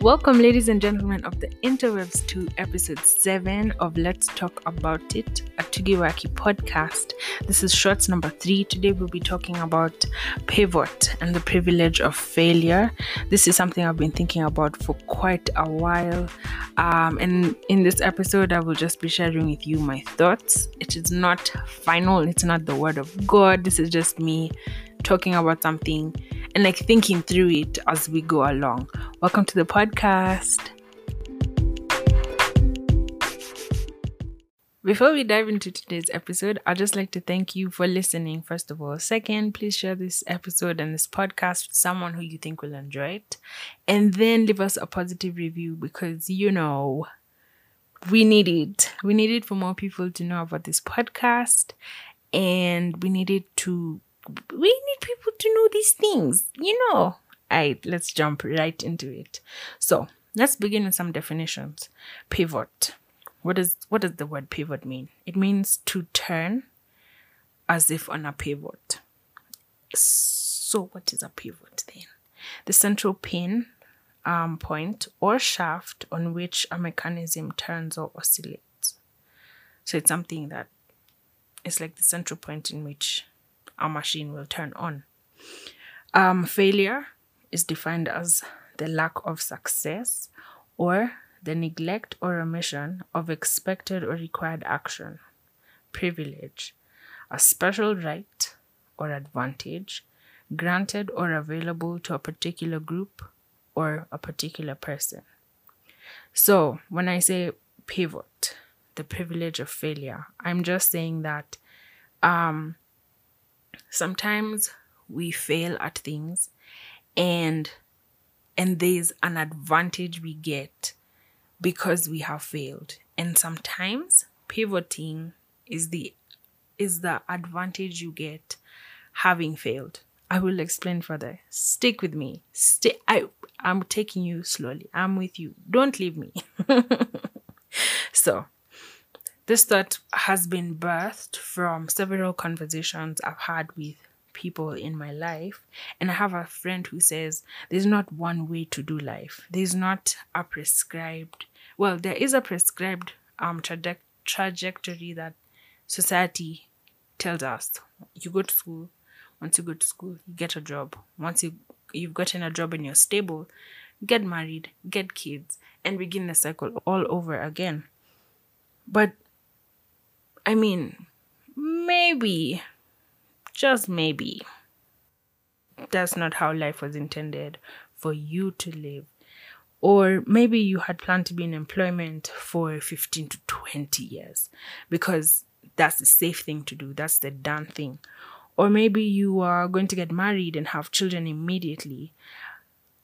Welcome, ladies and gentlemen of the interwebs, to episode 7 of Let's Talk About It, a Tugiwaki podcast. This is shorts number 3. Today we'll be talking about pivot and the privilege of failure. This is something I've been thinking about for quite a while. Um, and in this episode, I will just be sharing with you my thoughts. It is not final, it's not the word of God. This is just me talking about something and like thinking through it as we go along. Welcome to the podcast. Before we dive into today's episode, I'd just like to thank you for listening, first of all. Second, please share this episode and this podcast with someone who you think will enjoy it. And then leave us a positive review because, you know, we need it. We need it for more people to know about this podcast. And we need it to we need people to know these things, you know. All right, let's jump right into it. So let's begin with some definitions. Pivot. What is what does the word pivot mean? It means to turn as if on a pivot. So what is a pivot then? The central pin um, point or shaft on which a mechanism turns or oscillates. So it's something that is like the central point in which our machine will turn on. Um, failure is defined as the lack of success or the neglect or omission of expected or required action, privilege, a special right or advantage granted or available to a particular group or a particular person. So, when I say pivot, the privilege of failure, I'm just saying that um, sometimes we fail at things and and there's an advantage we get because we have failed. And sometimes pivoting is the is the advantage you get having failed. I will explain further. Stick with me. Stay i i'm taking you slowly. I'm with you. Don't leave me. So this thought has been birthed from several conversations I've had with people in my life. And I have a friend who says there's not one way to do life. There's not a prescribed, well, there is a prescribed um, traje- trajectory that society tells us. You go to school. Once you go to school, you get a job. Once you you've gotten a job and you're stable, get married, get kids, and begin the cycle all over again. But I mean, maybe, just maybe, that's not how life was intended for you to live. Or maybe you had planned to be in employment for 15 to 20 years because that's the safe thing to do, that's the done thing. Or maybe you are going to get married and have children immediately.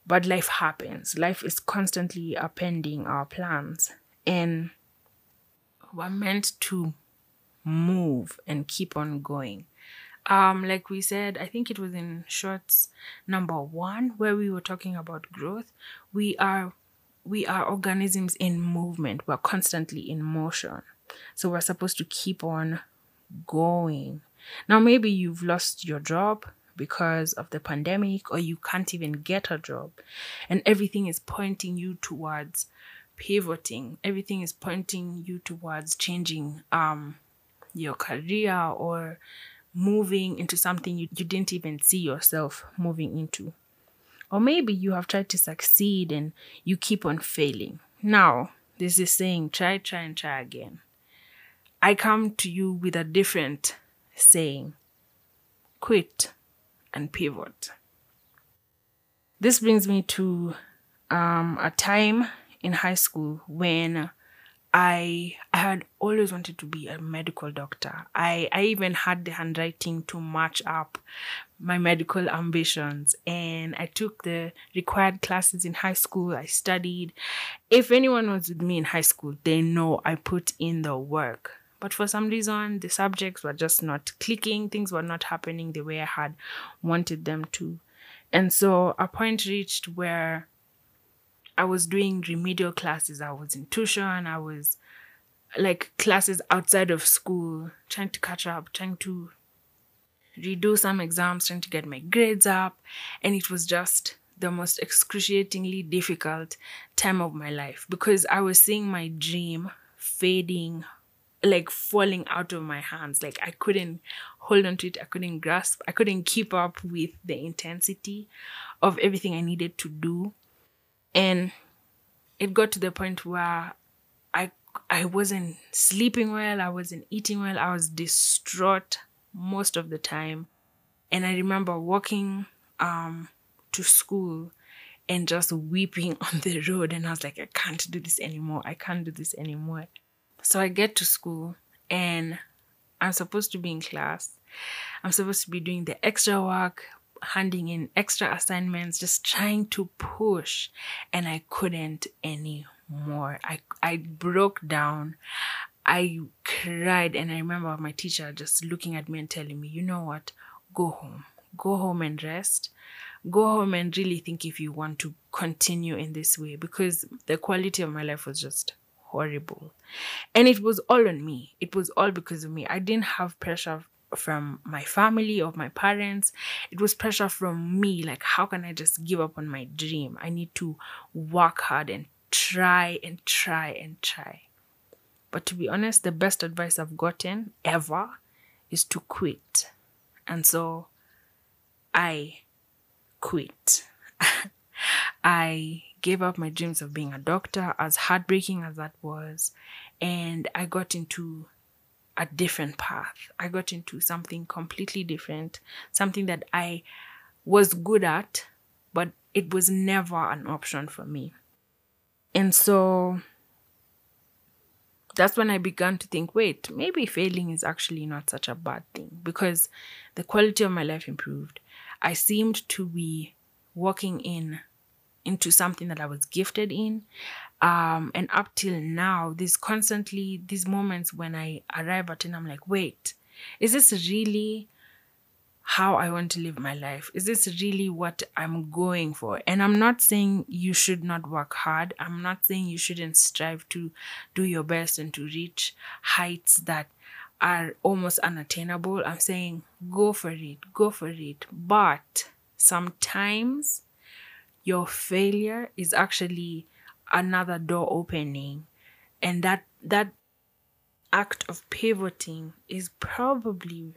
But life happens. Life is constantly appending our plans. And we're meant to move and keep on going. Um, like we said, I think it was in shorts number one where we were talking about growth. We are we are organisms in movement. We're constantly in motion. So we're supposed to keep on going. Now maybe you've lost your job because of the pandemic or you can't even get a job and everything is pointing you towards pivoting. Everything is pointing you towards changing um your career or moving into something you, you didn't even see yourself moving into. Or maybe you have tried to succeed and you keep on failing. Now, this saying try, try, and try again. I come to you with a different saying quit and pivot. This brings me to um, a time in high school when I I had always wanted to be a medical doctor. I, I even had the handwriting to match up my medical ambitions and I took the required classes in high school. I studied. If anyone was with me in high school, they know I put in the work. But for some reason, the subjects were just not clicking, things were not happening the way I had wanted them to. And so a point reached where I was doing remedial classes. I was in tuition. I was like classes outside of school, trying to catch up, trying to redo some exams, trying to get my grades up. And it was just the most excruciatingly difficult time of my life because I was seeing my dream fading, like falling out of my hands. Like I couldn't hold on to it, I couldn't grasp, I couldn't keep up with the intensity of everything I needed to do. And it got to the point where I I wasn't sleeping well, I wasn't eating well, I was distraught most of the time. And I remember walking um to school and just weeping on the road. And I was like, I can't do this anymore. I can't do this anymore. So I get to school and I'm supposed to be in class. I'm supposed to be doing the extra work, handing in extra assignments, just trying to push. And I couldn't anymore. I, I broke down. I cried. And I remember my teacher just looking at me and telling me, you know what? Go home. Go home and rest go home and really think if you want to continue in this way because the quality of my life was just horrible. And it was all on me. It was all because of me. I didn't have pressure from my family or my parents. It was pressure from me. Like, how can I just give up on my dream? I need to work hard and try and try and try. But to be honest, the best advice I've gotten ever is to quit. And so I quit. I gave up my dreams of being a doctor, as heartbreaking as that was, and I got into a different path. I got into something completely different, something that I was good at, but it was never an option for me. And so that's when I began to think wait, maybe failing is actually not such a bad thing because the quality of my life improved. I seemed to be walking in into something that I was gifted in. Um, and up till now, there's constantly these moments when I arrive at and I'm like, wait, is this really how I want to live my life? Is this really what I'm going for? And I'm not saying you should not work hard. I'm not saying you shouldn't strive to do your best and to reach heights that are almost unattainable. I'm saying go for it, go for it. But sometimes your failure is actually another door opening. And that that act of pivoting is probably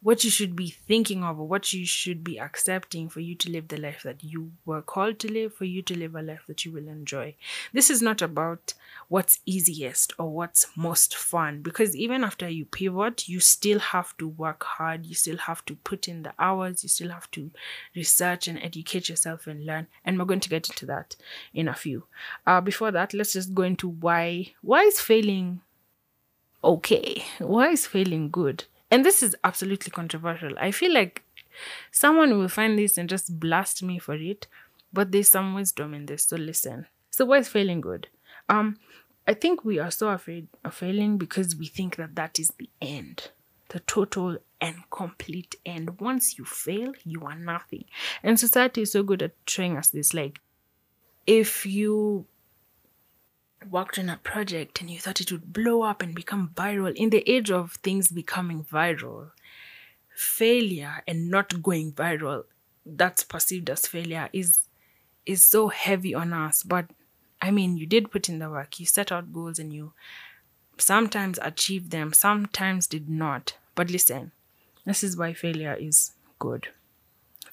what you should be thinking of or what you should be accepting for you to live the life that you were called to live, for you to live a life that you will enjoy. This is not about what's easiest or what's most fun because even after you pivot, you still have to work hard, you still have to put in the hours, you still have to research and educate yourself and learn. And we're going to get into that in a few. Uh, before that, let's just go into why why is failing okay? Why is failing good? And this is absolutely controversial. I feel like someone will find this and just blast me for it, but there's some wisdom in this, so listen. So why is failing good? Um, I think we are so afraid of failing because we think that that is the end, the total and complete end. Once you fail, you are nothing. And society is so good at showing us this. Like, if you worked on a project and you thought it would blow up and become viral in the age of things becoming viral failure and not going viral that's perceived as failure is is so heavy on us. But i mean you did put in the work you set out goals and you sometimes achieved them sometimes did not. But listen this is why failure is good.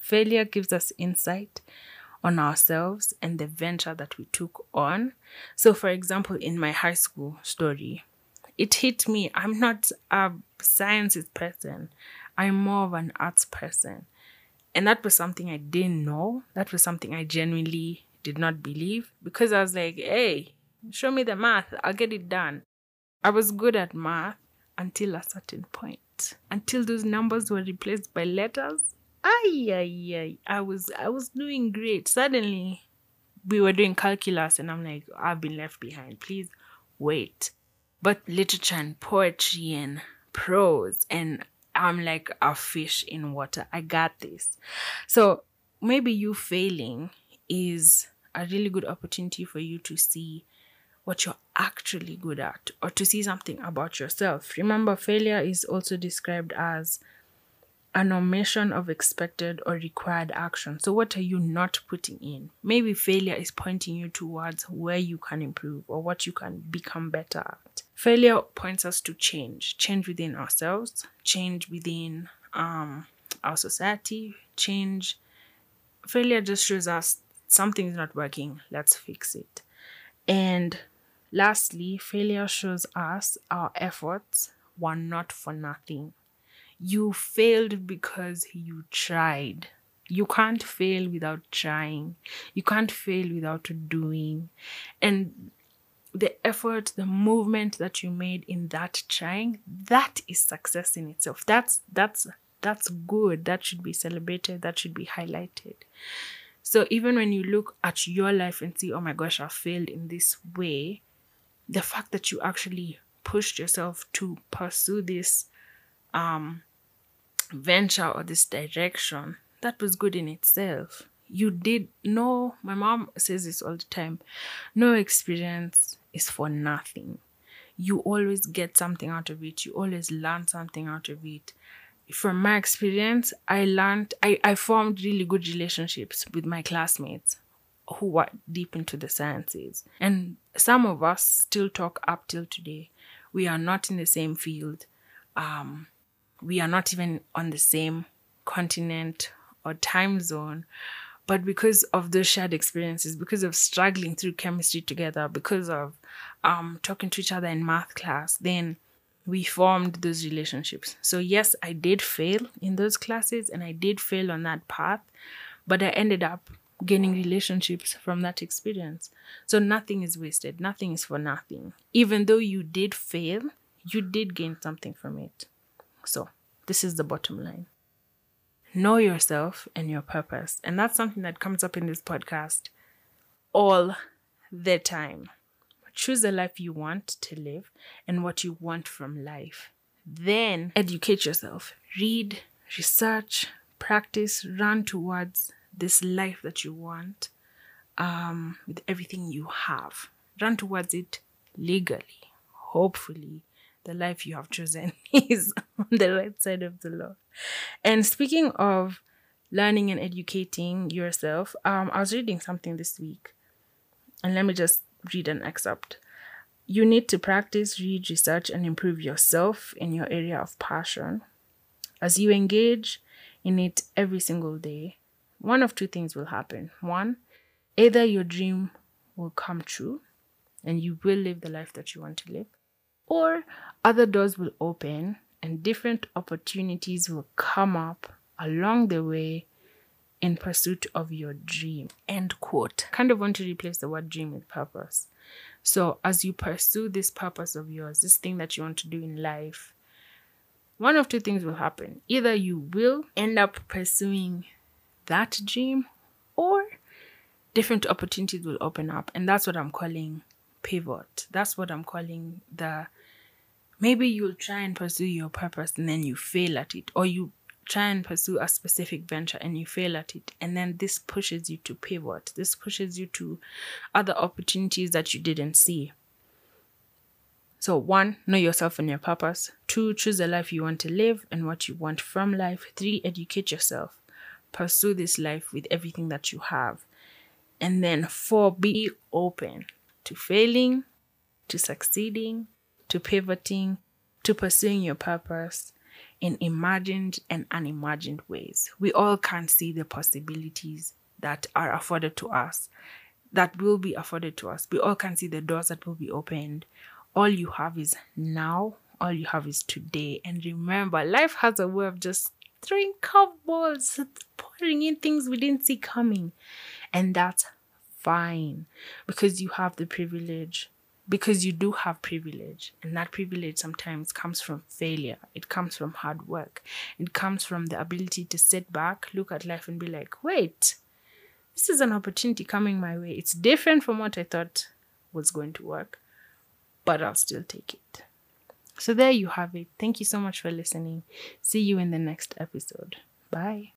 Failure gives us insight on ourselves and the venture that we took on. So, for example, in my high school story, it hit me. I'm not a sciences person, I'm more of an arts person. And that was something I didn't know. That was something I genuinely did not believe because I was like, hey, show me the math, I'll get it done. I was good at math until a certain point, until those numbers were replaced by letters ay, ay, ay. I was I was doing great. Suddenly we were doing calculus and I'm like, I've been left behind. Please wait. But literature and poetry and prose and I'm like a fish in water. I got this. So maybe you failing is a really good opportunity for you to see what you're actually good at or to see something about yourself. Remember, failure is also described as an omission of expected or required action. So, what are you not putting in? Maybe failure is pointing you towards where you can improve or what you can become better at. Failure points us to change change within ourselves, change within um, our society, change. Failure just shows us something's not working, let's fix it. And lastly, failure shows us our efforts were not for nothing you failed because you tried. You can't fail without trying. You can't fail without doing. And the effort, the movement that you made in that trying, that is success in itself. That's that's that's good. That should be celebrated. That should be highlighted. So even when you look at your life and see, oh my gosh, I failed in this way, the fact that you actually pushed yourself to pursue this um venture or this direction, that was good in itself. You did no, my mom says this all the time no experience is for nothing. You always get something out of it, you always learn something out of it. From my experience, I learned, I, I formed really good relationships with my classmates who were deep into the sciences. And some of us still talk up till today. We are not in the same field. Um, we are not even on the same continent or time zone but because of those shared experiences because of struggling through chemistry together because of um, talking to each other in math class then we formed those relationships. So yes i did fail in those classes and i did fail on that path but i ended up gaining relationships from that experience. So nothing is wasted. Nothing is for nothing. Even though you did fail you did gain something from it so, this is the bottom line. Know yourself and your purpose. And that's something that comes up in this podcast all the time. Choose the life you want to live and what you want from life. Then educate yourself. Read, research, practice, run towards this life that you want um, with everything you have. Run towards it legally, hopefully, the life you have chosen is on the right side of the law. And speaking of learning and educating yourself, um, I was reading something this week, and let me just read an excerpt. You need to practice, read, research, and improve yourself in your area of passion. As you engage in it every single day, one of two things will happen. One, either your dream will come true and you will live the life that you want to live, or other doors will open and different opportunities will come up along the way in pursuit of your dream. End quote. Kind of want to replace the word dream with purpose. So, as you pursue this purpose of yours, this thing that you want to do in life, one of two things will happen. Either you will end up pursuing that dream, or different opportunities will open up. And that's what I'm calling pivot. That's what I'm calling the maybe you'll try and pursue your purpose and then you fail at it, or you try and pursue a specific venture and you fail at it, and then this pushes you to pivot. This pushes you to other opportunities that you didn't see. So, one, know yourself and your purpose. Two, choose the life you want to live and what you want from life. Three, educate yourself. Pursue this life with everything that you have. And then four, be open to failing, to succeeding, to pivoting, to pursuing your purpose in imagined and unimagined ways. We all can see the possibilities that are afforded to us, that will be afforded to us. We all can see the doors that will be opened. All you have is now, all you have is today. And remember, life has a way of just throwing curveballs, pouring in things we didn't see coming. And that's fine because you have the privilege because you do have privilege. And that privilege sometimes comes from failure. It comes from hard work. It comes from the ability to sit back look at life and be like wait this is an opportunity coming my way. It's different from what i thought was going to work but i'll still take it. So there you have it. Thank you so much for listening. See you in the next episode. Bye